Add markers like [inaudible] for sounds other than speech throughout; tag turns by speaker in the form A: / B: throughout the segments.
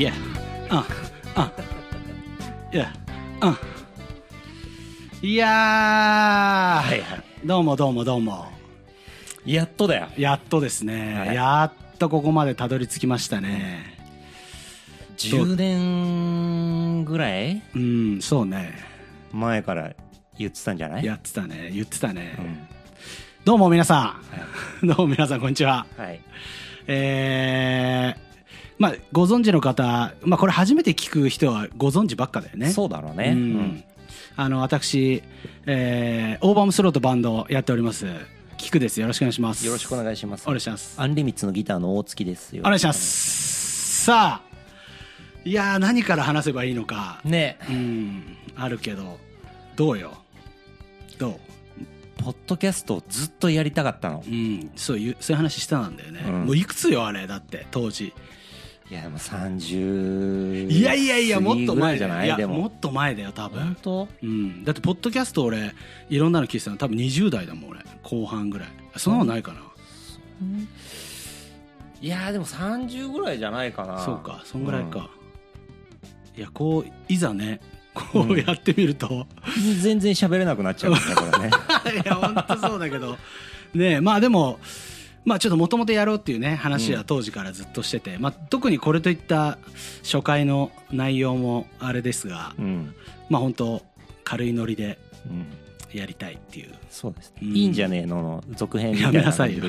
A: Yeah. あ、あ、Yeah. あ。いやー、
B: はいはい。
A: どうもどうもどうも。
B: やっとだよ。
A: やっとですね、
B: はい
A: やっとここまでたどり着きましたね。
B: 10年ぐらい？
A: うん、そうね。
B: 前から言ってたんじゃない？
A: やってたね。言ってたね。
B: うん
A: どうも皆さん。[laughs] どうも皆さん、こんにちは。
B: はい。
A: えー、まあ、ご存知の方、まあ、これ初めて聞く人はご存知ばっかだよね。
B: そうだろうね。
A: う
B: うんん。
A: あの、私、えー、 OVER ARM THROW ってバンドやっております。キクです。よろしくお願いします。
B: よろしくお願いします。
A: お願いします。
B: UNLIMITS のギターの大月ですよ。
A: お願いしま。す。さあ、いやー、何から話せばいいのか。
B: ね
A: うん、あるけど、どうよ？どう？
B: ポッドキャストをずっとやりたかったの。
A: うん、そういう、そういう話したんだよね。
B: うん
A: もういくつよ、あれ、だって、当時。
B: いや、でも30。
A: いやいやいや、もっと前
B: じゃない？で
A: もっ
B: も。
A: と前だよ、多分
B: 本。当？
A: うん。だって、ポッドキャスト俺、いろんなの聞いてたの、多分20代だもん、俺。後半ぐらい。そんなのないかな。
B: いや、でも30ぐらいじゃないかな。
A: そうか、そんぐらいか。いや、こう、いざね、こうやってみると、
B: うん。全然喋れなくなっちゃうんだからね。[laughs]
A: いや、本当そうだけど、ねえまあでも、まあちょっともともとやろうっていうね、話は当時からずっとしてて、まあ特にこれといった初回の内容もあれですが、
B: うん。
A: まあ本当軽いノリで
B: うん。
A: やりたいっていう。
B: そうですね。
A: うん
B: いいんじゃねえのの続編みたいな
A: やめなさいよ。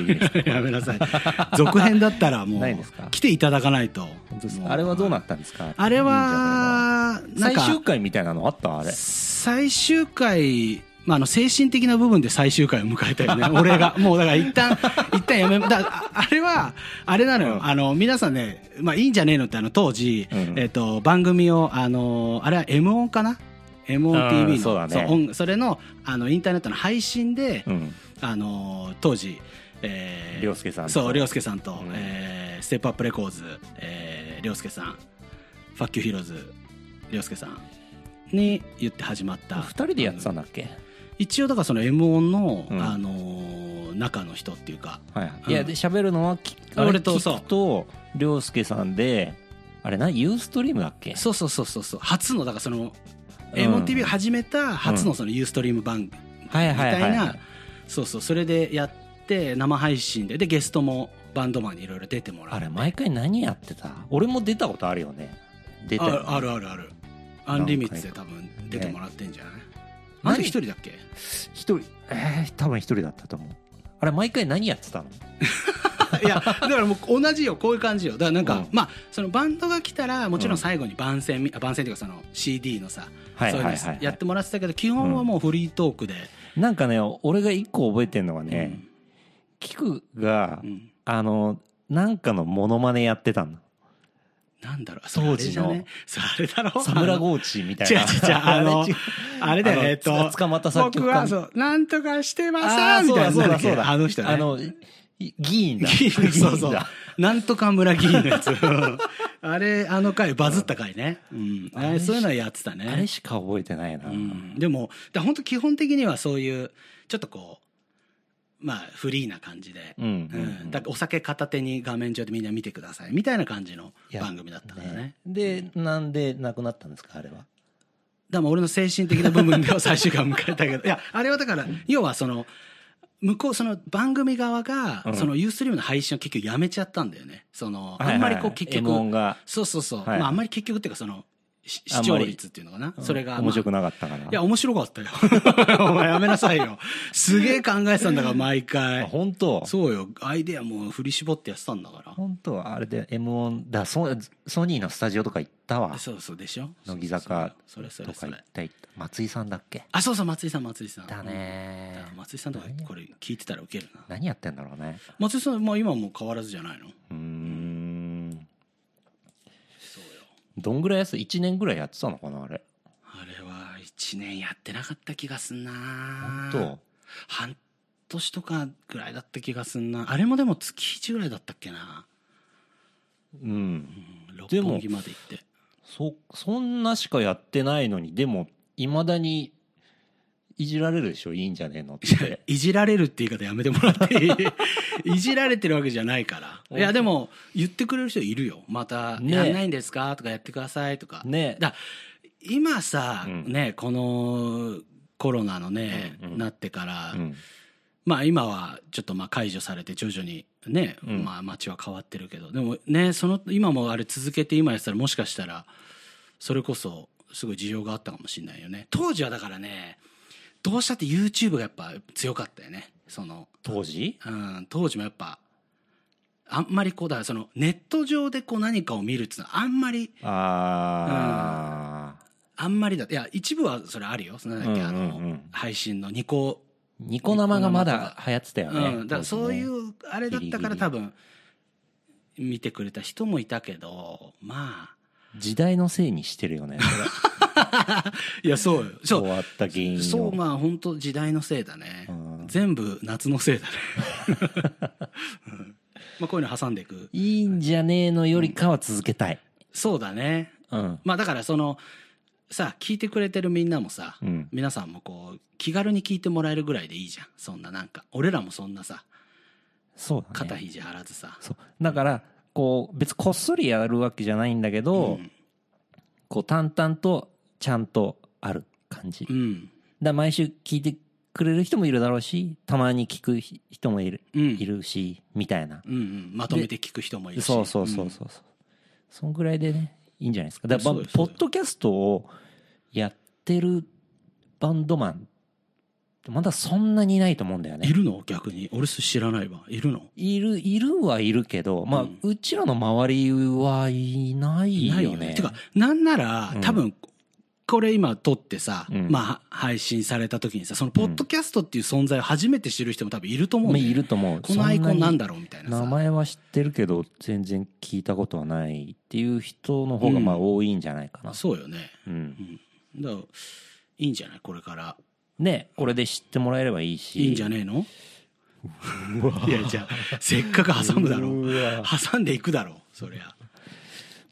A: やめなさい。[laughs] 続編だったらもう、来ていただかないと。
B: あれはどうなったんですか？
A: あれは、
B: 最終回みたいなのあった？あれ。
A: 最終回、まあ、あの精神的な部分で最終回を迎えたよね、[laughs] 俺が。もうだから一旦、[laughs] 一旦やめ、だああれは、あれなのよ、
B: うん。
A: あの、皆さんね、まあいいんじゃねえのってあの当時、
B: うん
A: えっ、と、番組を、あの、あれは M 音かな ?M1TV の、
B: うんそうだね。
A: 音それの、あの、インターネットの配信で、
B: うん。
A: あの、当時、えー
B: 涼介さんと。
A: そう、涼介さんと、
B: うん。
A: えー STEP UP RECORDS、えー、涼介さん、 FUCK YOU HEROES、涼介さんに言って始まった。
B: 二人でやってたんだっけ？
A: 一応だからその M 音の、
B: うん。
A: あのー中の人っていうか、
B: はい。
A: うん。
B: いや、で、喋るのはき、あれ
A: 俺とそう。
B: 聞くと、涼介さんで、あれな、 Ustream だっけ？
A: そうそうそうそうそう。初のだからその、
B: うん。
A: M 音 TV が始めた初のその Ustream 番組
B: はい
A: みたい
B: はいはい。はい
A: な、そうそう。それでやって生配信で。でゲストもバンドマンにいろいろ出てもらう
B: あれ、毎回何やってた？俺も出たことあるよね。出たよね。
A: ああるあるある。アンリミッツで多分出てもらってんじゃない、あ一人だっけ？
B: 一人、えー、多分一人だったと思う。あれ、毎回何やってたの？[laughs]
A: いやだからもう同じよこういう感じよ。だからなんか、
B: うん。
A: まあそのバンドが来たらもちろん最後に番宣み、あ番宣っていうかその CD のさ、そういうのやってもらってたけど基本はもうフリートークで、
B: なんかね、俺が一個覚えてるのがね、
A: うん。
B: キクが、
A: うん。
B: あの、なんかのモノマネやってたんだ。
A: なんだろう。
B: 当時の。
A: ねあれだろ？
B: サムラ
A: ー
B: ゴーチみたいな。
A: 違う違うあの [laughs] あれだよ。えっと
B: つ捕まった作曲家。
A: 僕はそうなんとかしてま
B: あー
A: すみたいな。
B: そうだそうだそうだ。
A: あの人ね。
B: あの、い議員だ。
A: 議員そうそう。なんとか村議員のやつ。[laughs] あれあの回バズった回ね、うん、あれそういうのはやってたね。
B: あれしか覚えてないな。
A: うん、でも本当基本的にはそういうちょっとこうまあフリーな感じで、
B: うん
A: だお酒片手に画面上でみんな見てください。みたいな感じの番組だったからね。
B: で、なんで亡くなったんですか、あれは。
A: だから俺の精神的な部分では最終回を迎えたけど。いやあれはだから要はその向こうその番組側が、
B: うん。
A: そのユーストリームの配信を結局やめちゃったんだよね。そのあんまりこう結局、
B: M1 が。
A: そうそうそう、
B: はい。
A: まああんまり結局っていうかそのし視聴率っていうのかな、それが、く
B: 面白くなかったから。
A: いや、面白かったよ。[laughs] お前やめなさいよ。すげえ考えてたんだから、毎
B: あ
A: 回。
B: 本当？
A: そうよ。アイデアもう振り絞ってやってたんだから。
B: 本当？あれで M1 だソソニーのスタジオとか行ったわ
A: そうそうでしょ？
B: 乃木坂
A: それそ
B: とか行った松井さんだっけ？
A: あ、そうそう、松井さん、松井さん。
B: だね
A: うん松井さんとかこれ聞いてたらウケるな。
B: 何やってんだろうね
A: 松井さん、まあ今も変わらずじゃないの？
B: うーん。どんぐらいやつ1年ぐらいやってたのかなあれ
A: あれは1年やってなかった気がすんな
B: 本
A: 半年とかぐらいだった気がすんな。あれもでも月1ぐらいだったっけな。
B: 当うん
A: 六本木まで行って。
B: そそんなしかやってないのにでもいまだにいじられるでしょいいんじゃねえのって。
A: いじられるって言い方やめてもらっていい？[laughs] いじられてるわけじゃないから。いや、でも、言ってくれる人いるよ。また、
B: ね
A: やんないんですか？とかやってくださいとか。
B: ね
A: だ今さ、
B: うん。
A: ね、このコロナのね、
B: うんうん。
A: なってから、
B: うん。
A: まあ今はちょっとまあ解除されて徐々にね、
B: うん。
A: まあ街は変わってるけど、でもね、その、今もあれ続けて今やってたらもしかしたら、それこそすごい需要があったかもしれないよね。当時はだからね、どうしたって YouTube がやっぱ強かったよね。その、
B: 当時？
A: うん、当時もやっぱ、あんまりこう、だからそのネット上でこう何かを見るっていうのはあんまり、
B: あ
A: あんまりだ。いや、一部はそれあるよ。そのだっけ、あ
B: うんうんう
A: の
B: ん、
A: 配信のニコ、
B: ーニコ生がまだ流行ってたよね、
A: うん、だからそういうあれだったから多分見てくれた人もいたけどまあ
B: 時代のせいにしてるよね。[laughs]
A: いやそうよ。そう。
B: 終わった原因を。
A: そうまあ本当時代のせいだね。
B: うん。
A: 全部夏のせいだね。うん。まあこういうの挟んでいく。
B: いいんじゃねえのよりかは続けたい。
A: そうだね。
B: うん。
A: まあだからそのさ聞いてくれてるみんなもさ、
B: うん。
A: 皆さんもこう気軽に聞いてもらえるぐらいでいいじゃん。そんななんか俺らもそんなさ
B: そうだね。
A: 肩肘張らずさ、
B: そう。だからこう別にこっそりやるわけじゃないんだけど、
A: うん。
B: こう淡々とちゃんとある感じ、
A: うん。
B: ら毎週聞いてくれる人もいるだろうしたまに聞く人もいる,、
A: うん。
B: いるしみたいな。
A: うんうん、まとめて聞く人もいるし。
B: そうそうそうそうそう、そんぐらいでねいいんじゃないですか。だからポッドキャストをやってるバンドマンまだそんなにいないと思うんだよね。
A: いるの？逆に？俺知らないわ。いるの？
B: いるいるはいるけどまあ、
A: う
B: うんちらの周りはいないよね。
A: いないよね。てかなんなら
B: うん。
A: 多分これ今撮ってさ、
B: うん。
A: まあ配信された時にさそのポッドキャストっていう存在を初めて知る人も多分いると思うん
B: まあ
A: だよ
B: いると思う。
A: このアイコンなん
B: だ
A: だろうみたいなさ。
B: 名前は知ってるけど全然聞いたことはないっていう人の方がまあ多いんじゃないかな、
A: そうよね。
B: うん。
A: だからいいんじゃない？これから
B: ねこれで知ってもらえればいいし。
A: いいんじゃねえの？いやじゃあせっかく挟むだろ。挟んでいくだろうそりゃ。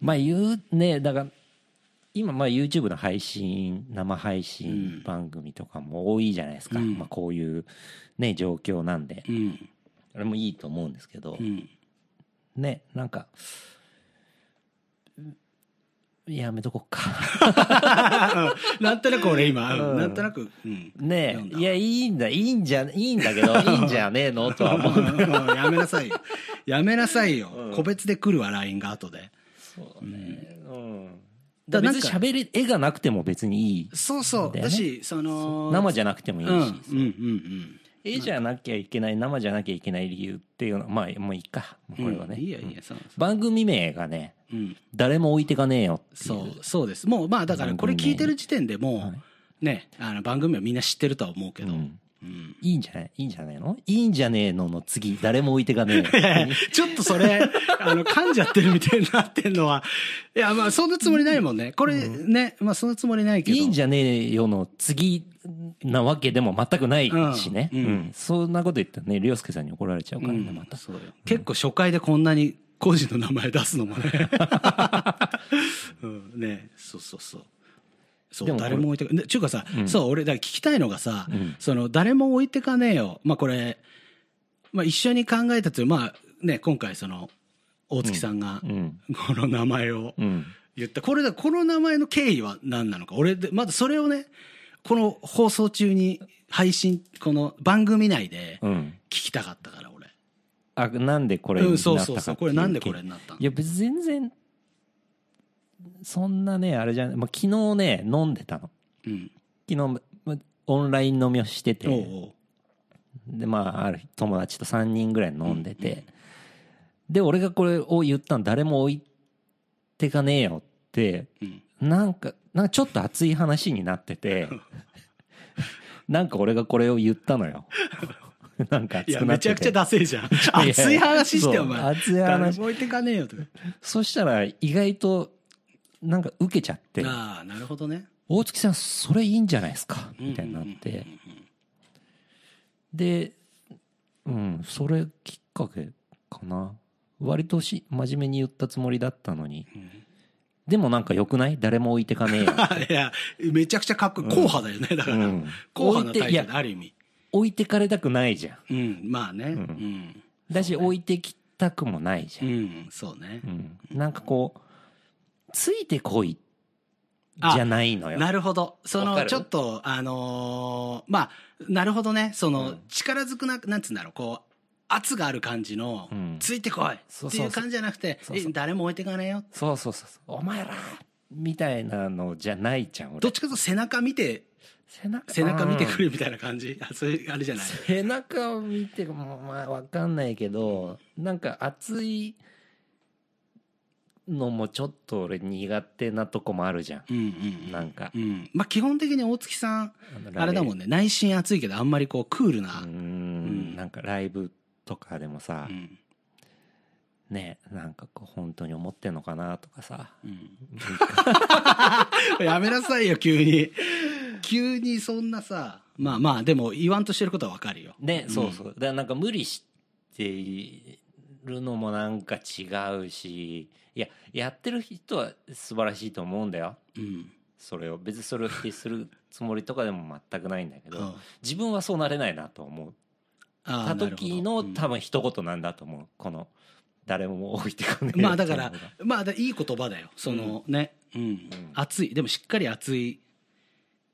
B: まあ言うねだから今まあ YouTube の配信生配信番組とかも多いじゃないですか、
A: うん。
B: まあ、こういうね状況なんで。
A: うん。
B: あれもいいと思うんですけど、
A: うん。
B: ねなんかやめとこっか。
A: なんとなく俺今、
B: うん。
A: なんとなく、うん。
B: ねえ。いやいいんだ。いいんじゃいいんだけどいいんじゃねえのとは思う。
A: うん。やめなさいよ。やめなさいよ。
B: うん。
A: 個別で来るわ、LINE が後で。
B: そうね。うん。
A: だ
B: 別に喋り絵がなくても別にいい
A: そうそう。
B: だ
A: し、その、
B: 生じゃなくてもいいし、
A: うん、うん、うん、
B: 絵じゃなきゃいけない生じゃなきゃいけない理由っていうのはまあもういいか
A: うん。
B: これはね、
A: うんいいや、いいや、そう
B: 番組名がね
A: うん。
B: 誰も置いてかねえよっていう
A: そう、そうです。もう、まあ、だからこれ聞いてる時点でも
B: は
A: う、ね、あの、番組はみんな知ってるとは思うけど。
B: うん
A: うん。
B: いいんじゃない？いいんじゃないの？いいんじゃねえのの次。誰も置いてかねえ。よ
A: ちょっとそれ、[laughs] あの、噛んじゃってるみたいになってんのは、いや、まあ、そんなつもりないもんね。これ、ね、まあ、そんなつもりないけど。
B: いいんじゃねえよの次なわけでも全くないしね、
A: うん。うん。
B: そんなこと言ったらね凌介さんに怒られちゃうからね、
A: うん。
B: また。
A: そうよ。結構初回でこんなに個人の名前出すのもね。[laughs] うん、ねそうそうそう。そう誰も置いてか、ね、ちゅうかさ、
B: うん
A: そう、俺、だから聞きたいのがさ、
B: うん
A: その、誰も置いてかねえよ。まあこれ、まあ一緒に考えたという、まあね、今回その、大月さんが
B: う、ん
A: この名前を
B: うん
A: 言った。これだ、この名前の経緯は何なのか。俺で、まだそれをね、この放送中に配信、この番組内で
B: うん
A: 聞きたかったから、俺。
B: あなんでこれに
A: うん、
B: なったか
A: そうそうそう。これなんでこれ
B: い
A: になったの？
B: や別に全然そんなねあれじゃない、まあ、昨日ね飲んでたの。
A: うん。
B: 昨日まオンライン飲みをしてて。でまあある日友達と3人ぐらい飲んでて、で俺がこれを言ったの誰も置いてかねえよって。
A: うん。
B: なんかなんかちょっと熱い話になってて。[laughs] なんか俺がこれを言ったのよ。[laughs] なんか熱くなってて。
A: めちゃくちゃダセえじゃん。熱い話して、お前。
B: 熱い話。
A: 置いてかねえよとか。
B: そしたら意外となんか受けちゃって
A: ああ、なるほどね。
B: 大月さんそれいいんじゃないですか？みたいになって。でうんそれきっかけかな。割とし真面目に言ったつもりだったのに。でもなんか良くない？誰も置いてかねえよ [laughs]
A: いやめちゃくちゃかっこいい硬派だよね。だから、
B: うん。
A: 硬派なタイある意味。
B: 置いてかれたくないじゃん。
A: うんまあね。うん、
B: だし置いてきたくもないじゃん、
A: うんそうね。
B: う、ん。なんかこうついてこい
A: あ
B: じゃないのよ。
A: なるほど。そのちょっとあのーまあなるほどね。その、
B: うん
A: 力ずくななんつうんだろう。こう圧がある感じの、
B: うん。
A: ついてこい。
B: そうそうそう。
A: っていう感じじゃなくて
B: そうそう。
A: え誰も置いてかねえよ。
B: そうそうそうそう。お前らみたいなのじゃないじゃん俺。
A: どっちかと背中見て
B: 背中？
A: 背中見てく
B: る
A: るみたいな感じ、あそういうあれじゃない？
B: 背中を見てもまあわかんないけどなんか熱いのもちょっと俺苦手なとこもあるじゃん。
A: うんうんうん。
B: なんか。
A: うん。まあ基本的に大月さんあれだもん
B: ね。
A: ね内心熱いけどあんまりこうクールな、
B: う
A: うん。
B: ん。なんかライブとかでもさ
A: うん。
B: ねなんかこう本当に思ってんのかなとかさ。
A: うん。[laughs] やめなさいよ急に。急にそんなさまあまあでも言わんとしてることはわかるよ。
B: ねそうそう。だからなんか無理しているのもなんか違うしいややってる人は素晴らしいと思うんだよ。
A: うん。
B: それを別にそれを否定するつもりとかでも全くないんだけど、
A: うん
B: 自分はそうなれないなと思った時の
A: うん。
B: 多分一言なんだと思う。この誰も置いてこねえ
A: まあだからまあだいい言葉だよ。そのね。うん、熱い。でもしっかり熱い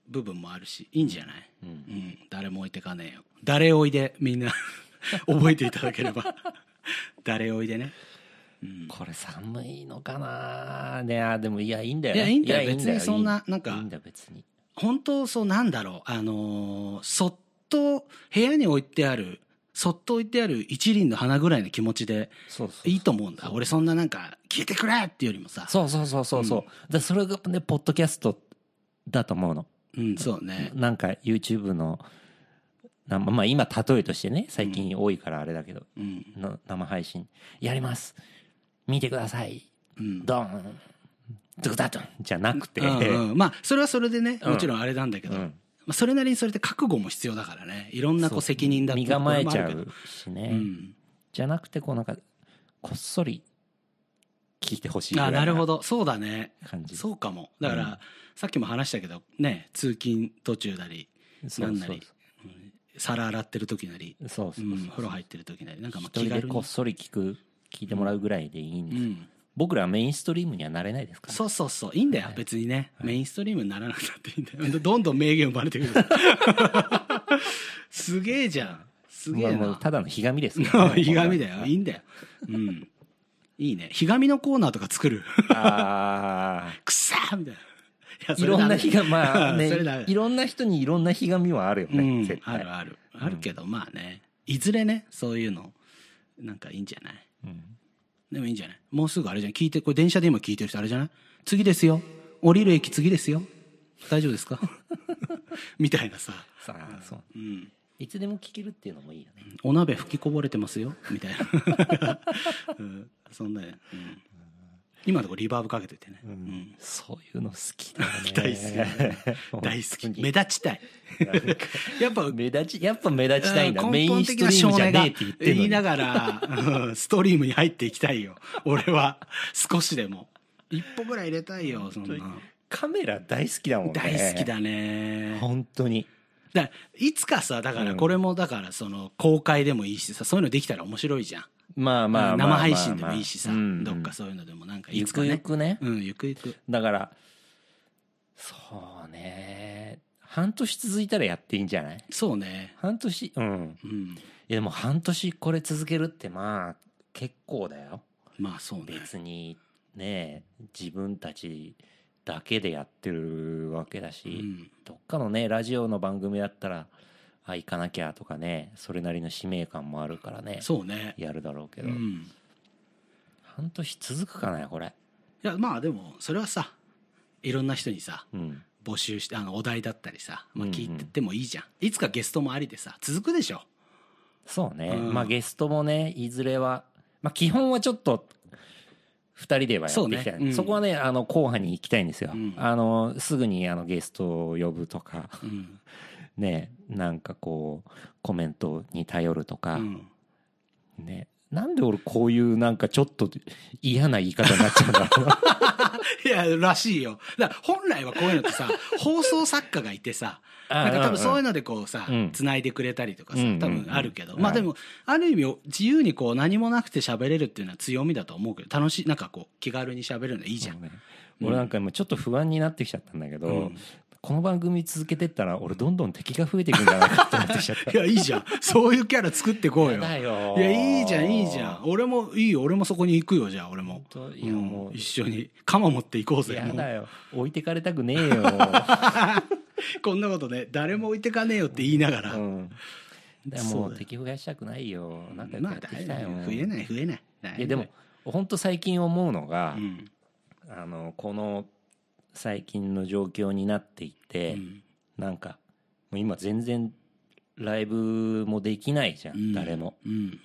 A: 部分もあるしいいんじゃない、
B: うん。
A: うん、誰も置いてかねえよ。誰おいでみんな [laughs] 覚えていただければ [laughs] 誰おいでね、うん、
B: これ寒いのかな。ねあでもいやいいんだよね。
A: いやいいんだよ。
B: や
A: 別にそんないなんか
B: いんだよ別に。
A: 本当そうなんだろう。あのーそっと部屋に置いてあるそっと置いてある一輪の花ぐらいの気持ちでいいと思うんだ。俺そんななんか聞いてくれっていうよりも。さ
B: そうそうそうそうそう、でそれがねポッドキャストだと思うの。
A: うんそうね。
B: なんか YouTube のなまあ今例えとしてね最近多いからあれだけど、
A: うん。
B: の生配信。やります。見てください。
A: うん。
B: ドーン。ドゥクダドン。じゃなくて、
A: うんうん。まあそれはそれでね
B: うん。
A: もちろんあれなんだけど、
B: うん。
A: まあ、それなりにそれって覚悟も必要だからね。いろんなこう責任だって
B: 身構えちゃうしね、
A: うん。
B: じゃなくてこうなんかこっそり聞いてほしい
A: あなるほ
B: ど。
A: どそうだね。
B: 感じ。
A: そうかも。だから、
B: うん。
A: さっきも話したけどね通勤途中なり
B: そう。
A: なんなり皿洗ってる時なり、
B: そうそうそう
A: う。ん、風呂入ってる時なりなんかまあ気軽に。
B: こっそり聞く聞いてもらうぐらいでいいんです、
A: うん。
B: 僕らはメインストリームにはなれないですから。
A: そうそうそう。いいんだよ、別にね、メインストリームにならなくたっていいんだよ。[laughs] どんどん名言生まれてくる。[laughs] すげえじゃん。すげえな。
B: ただのひがみですからね。[laughs]
A: ひがみだよ。いいんだよ。うん。いいね。ひがみのコーナーとか作る。
B: あ
A: くっさーみたいない
B: ろんなひがまあ [laughs] ねいろんな人にいろんなひがみはあるよね、
A: うん。
B: 絶対。
A: あるあるあるけど、まあね。いずれねそういうのなんかいいんじゃない？
B: うん。
A: でもいいんじゃない？もうすぐあれじゃん。聞いてこれ電車で今聞いてる人あれじゃない？次ですよ。降りる駅次ですよ。大丈夫ですか？[laughs] みたいなさ、
B: さあそう。
A: うん、
B: いつでも聞けるっていうのもいいよね。
A: お鍋吹きこぼれてますよ。みたいな、[laughs] うん、そんな、うん、今のところリバーブかけててね、うん。
B: そういうの好きだよね。[laughs]
A: 大好き大好き。目
B: 目
A: 立ちたい。やっぱ
B: 目立ちやっぱ目立ちたいんだ。
A: うん
B: メインストリームじゃねえって言
A: いながら、うんストリームに入っていきたいよ。[laughs] 俺は。少しでも。一歩ぐらい入れたいよそんな。
B: カメラ大好きだもんね。
A: 大好きだね。
B: 本当に。
A: だいつかさだからこれもだからその公開でもいいしさそういうのできたら面白いじゃん
B: まあまあ
A: 生配信でもいいしさ、
B: うん。
A: どっかそういうのでもなんかい
B: ゆく
A: つかね。
B: ゆくね。
A: うんゆくゆく。
B: だからそうね。半年続いたらやっていいんじゃない？
A: そうね。
B: 半年？うん。
A: うん。
B: いやでも半年これ続けるってまあ結構だよ。
A: まあそうね。
B: 別にね自分たちだけでやってるわけだし、
A: うん。
B: どっかのねラジオの番組だったらあ行かなきゃとかねそれなりの使命感もあるからね
A: そうね。
B: やるだろうけど、
A: うん。
B: 半年続くかなこれ。
A: いやまあでもそれはさいろんな人にさ
B: うん。
A: 募集してあのお題だったりさ、まあ、
B: うんうん。
A: 聞いてってもいいじゃん、いつかゲストもありでさ続くでしょ。
B: そうね、
A: うん。
B: まあゲストもねいずれはまあ基本はちょっと2人ではやっていきたい
A: そうね。うん。
B: そこはねあの後派に行きたいんですよ、
A: うん。
B: あのすぐにあのゲストを呼ぶとか。
A: うん、
B: ねなんかこうコメントに頼るとか、
A: うん。
B: ね。なんで俺こういうなんかちょっと嫌な言い方になっちゃうんだろうな。[laughs]
A: いや、らしいよ。だから本来はこういうのってさ、[laughs] 放送作家がいてさ、なんか多分そういうのでこうさ
B: うん、
A: 繋いでくれたりとかさ
B: うん、
A: 多分あるけど。
B: うん
A: まあでも、ある意味自由にこう何もなくて喋れるっていうのは強みだと思うけど、楽しい、なんかこう気軽に喋るのはいいじゃん。
B: 俺なんか今ちょっと不安になってきちゃったんだけど、
A: うん
B: この番組続けてったら俺どんどん敵が増えていくんじゃないかって思ってきちゃった [laughs]
A: いや、いいじゃん。そういうキャラ作ってこうよ。
B: やだよ
A: いや、いいじゃん、いいじゃん。俺も、いいよ。俺もそこに行くよ、じゃあ、俺も。
B: いやもう
A: 一緒に。鎌持って行こうぜ。もう
B: やだよ置いてかれたくねえよ、[laughs]
A: こんなことね、誰も置いてかねえよって言いながら。
B: うん、でも敵増やしたくないよなんかや
A: まあ、
B: っていきたいよ、
A: 増えない、増えない。
B: いやでも本当最近思うのが、
A: うん。
B: あのこの最近の状況になっていて、
A: うん
B: なんかもう今全然ライブもできないじゃん、
A: うん
B: 誰も、
A: うん。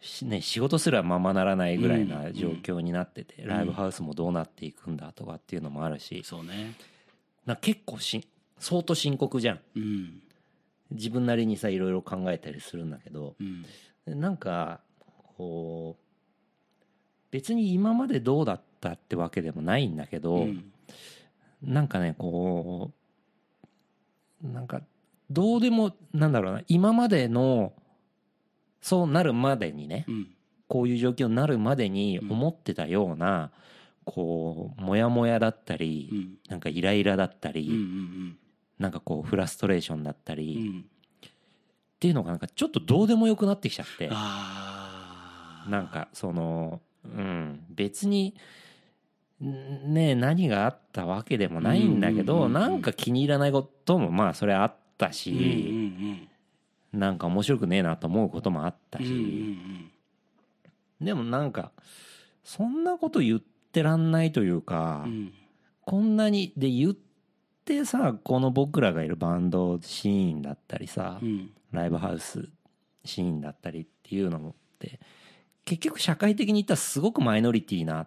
B: しね、仕事すらままならないぐらいな
A: うん
B: 状況になってて、ライブハウスもどうなっていくんだとかっていうのもあるし、
A: そうね。
B: な結構し相当深刻じゃん
A: うん。
B: 自分なりにさいろいろ考えたりするんだけど
A: うん。
B: なんかこう別に今までどうだったってわけでもないんだけど、
A: うん
B: なんかねこうなんかどうでもなんだろうな今までのそうなるまでにね
A: うん。
B: こういう状況になるまでに思ってたような、こうモヤモヤだったり、
A: うん。
B: なんかイライラだったり、
A: うん。うん。
B: なんかこうフラストレーションだった
A: う
B: り、っ
A: ん。
B: ていうのがなんかちょっとどうでもよくなってきちゃって。なんかそのうん別にんね何があったわけでもないんだけど、なんか気に入らないこともまあそれあった
A: うん。う
B: なんか面白くねえなと思うこともあった
A: うん。
B: し。でもなんかそんなこと言ってらんないというか、
A: うん。
B: こんなにで言ってさこの僕らがいるバンドシーンだったりさ、
A: うん。
B: ライブハウスシーンだったりっていうのもって結局社会的に言ったらすごくマイノリティな。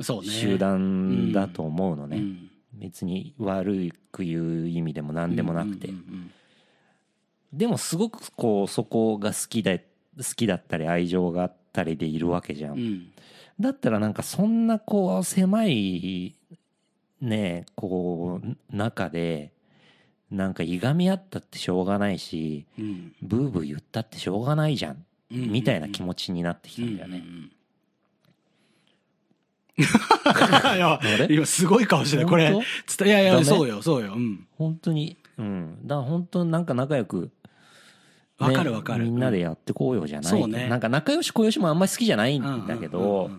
B: 集団だと思うのね、
A: うん。
B: 別に悪く言う意味でも何でもなくて、でもすごくこうそこが好きで好きだったり愛情があったりでいるわけじゃん、
A: うん。うん。
B: だったらなんかそんなこう狭いねこう中でなんかいがみ合ったってしょうがないし
A: うん。
B: ブーブー言ったってしょうがないじゃんみたいな気持ちになってきたんだよね
A: うん。うんうんいや
B: れ？
A: 今すごい顔してたこれ。いやいやそうよそうよ。うん。
B: 本当に？うん。だから本当なんか仲良くね
A: わかるわかる。
B: みんなでやってこうよじゃない、
A: そうね。
B: なんか仲良し小良しもあんまり好きじゃないんだけど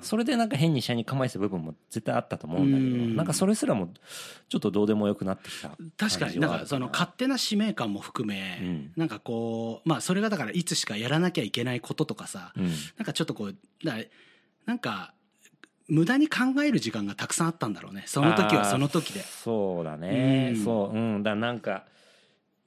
B: それでなんか変に車に構えてた部分も絶対あったと思うんだけど
A: うん
B: なんかそれすらもちょっとどうでもよくなってきた
A: 確かに。な。んかその勝手な使命感も含め、
B: うん。
A: なんかこうまあそれがだからいつしかやらなきゃいけないこととかさ、
B: うん。
A: なんかちょっとこうだなんか無駄に考える時間がたくさんあったんだろうね。その時はその時で。
B: そうだね、
A: うん。
B: そう。うん。だなんか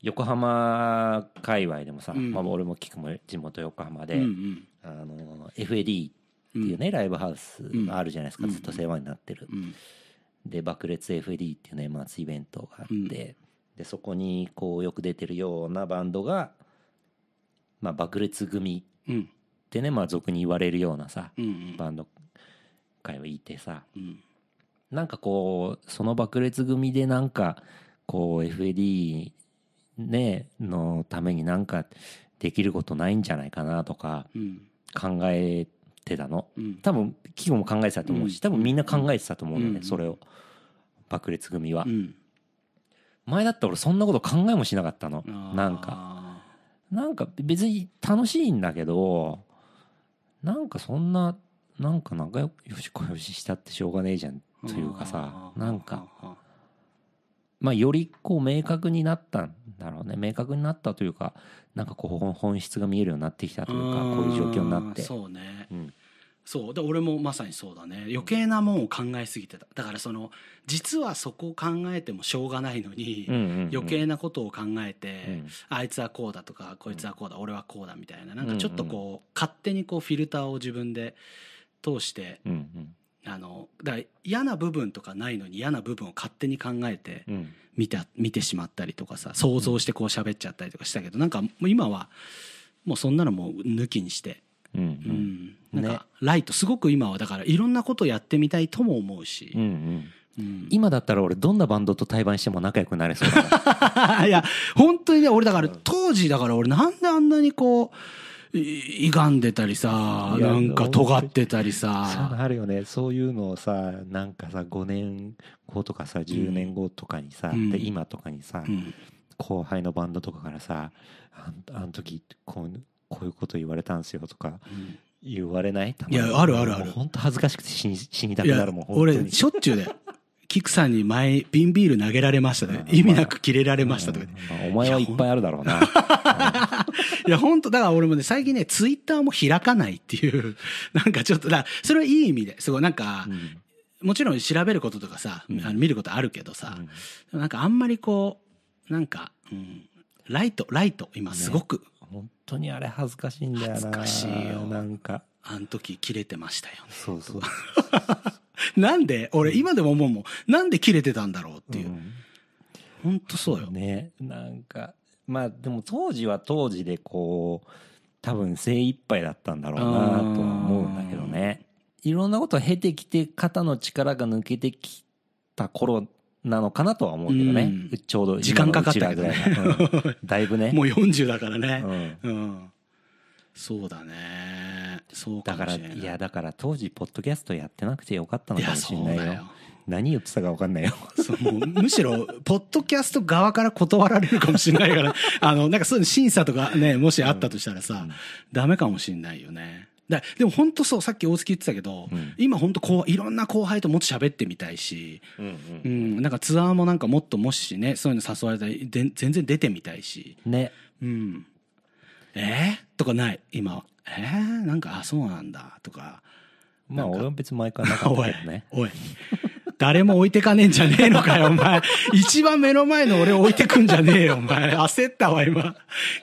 B: 横浜界隈でもさ、
A: うん。
B: まあ、俺も聞くも地元横浜で、
A: うんうん。
B: あの FAD っていうね、ライブハウスがあるじゃないですか、
A: うん。
B: ずっと世話になってる、
A: うん。
B: で爆裂 FAD っていう年末イベントがあって、
A: うん。
B: でそこにこうよく出てるようなバンドが、まあ、爆裂組
A: うん。
B: ってね、まあ、俗に言われるようなさ
A: うんうん。
B: バンド界はいてさ。
A: うん。
B: なんかこうその爆裂組でなんかこう FAD ねのためになんかできることないんじゃないかなとか
A: うん。
B: 考えてたの。
A: うん。
B: 多分企業も考えてたと思うし
A: うん。
B: 多分みんな考えてたと思うのね、
A: うん。
B: それを。爆裂組は、
A: うん。
B: 前だったら俺そんなこと考えもしなかったの。なんか。なんか別に楽しいんだけどなんかそんななんか仲良し小良ししたってしょうがねえじゃんというかさなんか。まあよりこう明確になったんだろうね。明確になったというかなんかこう本質が見えるようになってきたというかこういう状況になって。
A: そうね。
B: うん。
A: そう。で俺もまさにそうだね。余計なもんを考えすぎてた。だからその実はそこを考えてもしょうがないのに、余計なことを考えて、
B: うん。
A: あいつはこうだとかこいつはこうだ、俺はこうだみたいな。なんかちょっとこう、勝手にこうフィルターを自分で通して
B: うんうん。
A: あのだから嫌な部分とかないのに嫌な部分を勝手に考えて
B: うん。
A: 見た見てしまったりとかさ想像してこう喋っちゃったりとかしたけどなんかもう今はもうそんなのもう抜きにして、
B: うんう
A: うん。ん、なん
B: ね。
A: かライトすごく今はだからいろんなことやってみたいとも思うし。
B: うんう、ん。
A: うん。
B: 今だったら俺どんなバンドと対バンしても仲良くなれそうだな。[laughs]
A: いや本当にね俺だから当時だから俺なんであんなにこうい歪んでたりさなんか尖ってたりさ。
B: あるよね。そういうのをさなんかさ5年後とかさ10年後とかにさ、
A: うん。
B: で今とかにさ、
A: うん。
B: 後輩のバンドとかからさあんあの時こうこういうこと言われたんですよとか
A: うん。
B: 言われない？
A: いやあるあるある。
B: 本当恥ずかしくて死に死にたくなるもん
A: 俺しょっちゅうだよキクさんに前瓶ビール投げられましたね。
B: うん
A: 意味なく切れられましたとか。
B: お前はいっぱいあるだろうな。
A: いや、本当だから俺もね、最近ね、ツイッターも開かないっていう、[laughs] なんかちょっと、だそれはいい意味で、すごいなんか
B: う、ん。
A: もちろん調べることとかさ、
B: うん。
A: あの見ることあるけどさ
B: う、ん。
A: なんかあんまりこう、なんか、うん、ライト、ライト、今すごく、
B: 本当にあれ恥ずかしいんだよな。
A: 恥ずかしいよ。
B: なんか
A: あの時切れてましたよね。
B: そうそう。[laughs]
A: なんで、俺今でも思うもん、なんで切れてたんだろうっていう。
B: ん。
A: 本当そうよ。
B: ねなんかまあでも当時は当時でこう多分精一杯だったんだろうなとは思うんだけどね。いろんなことを経てきて肩の力が抜けてきた頃なのかなとは思うけどね、
A: うん。
B: ちょうど
A: 時間かかったけどね
B: だいぶね。
A: もう40だからね。
B: う。ん。
A: うん。そうだね。そうか
B: だから
A: もしれない。
B: いやだから当時ポッドキャストやってなくてよかったのかもし
A: そ
B: れないよ
A: うだよ。
B: 何言ってたか分かんないよ
A: そうもうむしろ、ポッドキャスト側から断られるかもしれないから、[laughs] あの、なんかそういうの審査とかね、もしあったとしたらさ、
B: うん
A: ダメかもしれないよね。だでも本当そう、さっき大月言ってたけど、
B: うん
A: 今本当こう、いろんな後輩ともっと喋ってみたいし、
B: うん
A: うん、なんかツアーもなんかもっともしね、そういうの誘われたら、で全然出てみたいし、
B: ね
A: うん。え？ー、とかない、今は。えー、なんか、あ、そうなんだ、とか。
B: まあ俺は別に前からなかった
A: おい
B: けどね、[laughs]
A: おい。誰も置いてかねえんじゃねえのかよ、お前。一番目の前の俺置いてくんじゃねえよ、お前。焦ったわ、今。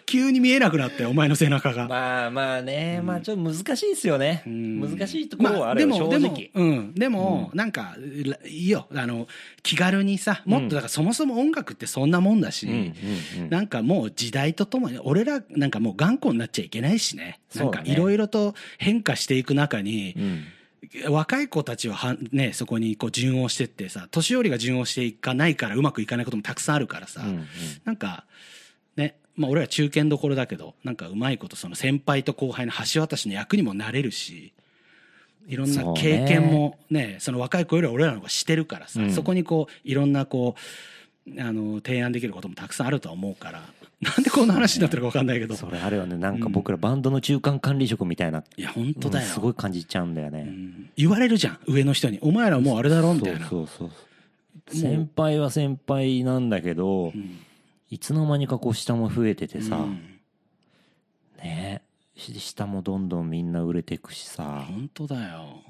A: 急に見えなくなったよ、お前の背中が。
B: まあまあね、まあちょっと難しいですよね。
A: ん
B: 難しいところはあるよ、
A: まあでも、
B: 正直。
A: でも、うん。でも、なんか、いいよ。あの、気軽にさ、もっと、だからそもそも音楽ってそんなもんだし、なんかもう時代とともに、俺らなんかもう頑固になっちゃいけないしね。なんかいろいろと変化していく中に
B: う、ん
A: 若い子たちははね、そこにこう順応してってさ、年寄りが順応していかないからうまくいかないこともたくさんあるからさ、
B: うんうん
A: なんか、ね、まあ俺ら中堅どころだけど、なんかうまいことその先輩と後輩の橋渡しの役にもなれるし、いろんな経験もね、その若い子よりは俺らの方がしてるからさ、
B: うん
A: そこにこう、いろんなこう、あの、提案できることもたくさんあるとは思うから、[laughs] なんでこんな話になってるか分かんないけど、
B: それあるよね。なんか僕らバンドの中間管理職みたいな、
A: いや、本当だよ。
B: すごい感じちゃうんだよね。
A: うん言われるじゃん、上の人に。お前らもうあれだろみたいな。
B: そうそうそう。先輩は先輩なんだけど、
A: うん
B: いつの間にかこう下も増えててさ、
A: うん
B: ねし下もどんどんみんな売れていくしさ。
A: 本当だよ。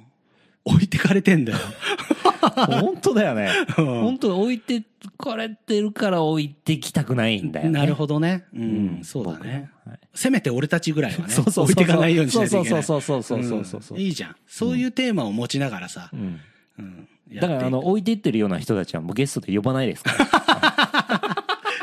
A: 置いてかれてんだよ。[laughs]
B: 本当だよね。
A: うん
B: 本当置いてかれてるから置いてきたくないんだよね。
A: なるほどね。うん、
B: うん
A: そうだね。
B: 僕はい
A: せめて俺たちぐらいはね、[laughs]
B: そうそうそう
A: 置いてかないようにしないといけない。
B: そうそうそうそうそうそう
A: うんいいじゃん。そういうテーマを持ちながらさ
B: う、ん
A: うん
B: だからあの置いていってるような人たちはもうゲストで呼ばないですから
A: く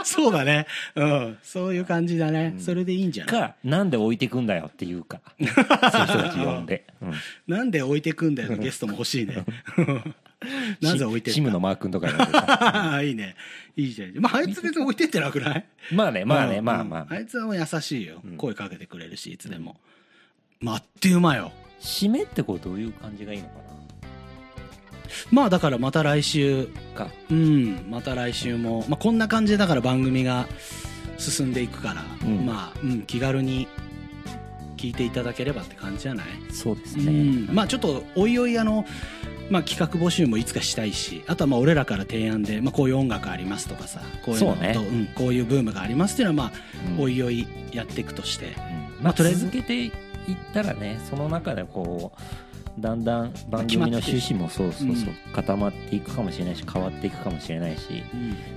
A: [laughs] そうだね。うん。そういう感じだね。それでいいんじゃない？
B: かなんで置いてくんだよっていうか [laughs] そういう人たち呼んで、うん
A: なんで置いてくんだよのゲストも欲しいね。[laughs] なぜ置いて
B: シムのマー君とか呼んでさ
A: いいね。いいじゃん。まあ、あいつ別に置いてってなくない？
B: まあねまあね
A: うん
B: まあまあ
A: あいつはもう優しいよ。声かけてくれるし、いつでも。まあ、あっという間よ。
B: 締めってこうどういう感じがいいのか
A: まあ、だからまた来週、
B: なか。
A: うん、また来週も、まあ、こんな感じでだから番組が進んでいくから、
B: うん。
A: まあ、うん、気軽に聞いていただければって感じじゃない、
B: そうですね、
A: うん、まあちょっとおいおいあの、まあ、企画募集もいつかしたいしあとはまあ俺らから提案で、まあ、こういう音楽ありますとかさこういうの
B: ね。
A: とん、こういうブームがありますっていうのは、まあ
B: うん。
A: おいおいやっていくとして、
B: うん。
A: ま
B: まあ、
A: あとりあえず。
B: 続けていったらねその中でこうだんだん番組の趣旨もそうそうそう、固まっていくかもしれないし変わっていくかもしれないし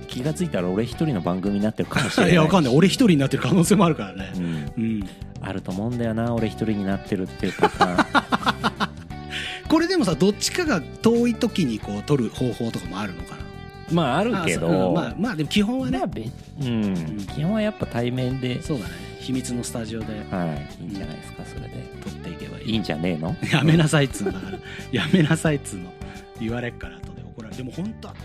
B: 気がついたら俺一人の番組になってるかもしれないし。[laughs]
A: いやわかんない。俺一人になってる可能性もあるからね。
B: う、ん、
A: うん、
B: あると思うんだよな俺一人になってるっていうパターン。[laughs]
A: これでもさどっちかが遠い時にこう撮る方法とかもあるのかな？
B: まああるけ
A: あそう。ん。まあまあでも基本はね、
B: まあべうん、基本はやっぱ対面で
A: そうだね秘密のスタジオで。
B: はいいいんじゃないですかそれで。
A: 撮っていけばいい。
B: いいんじゃねえの？
A: やめなさいっつうんだからやめなさいっつうの。言われっから後で怒られる。でも本当は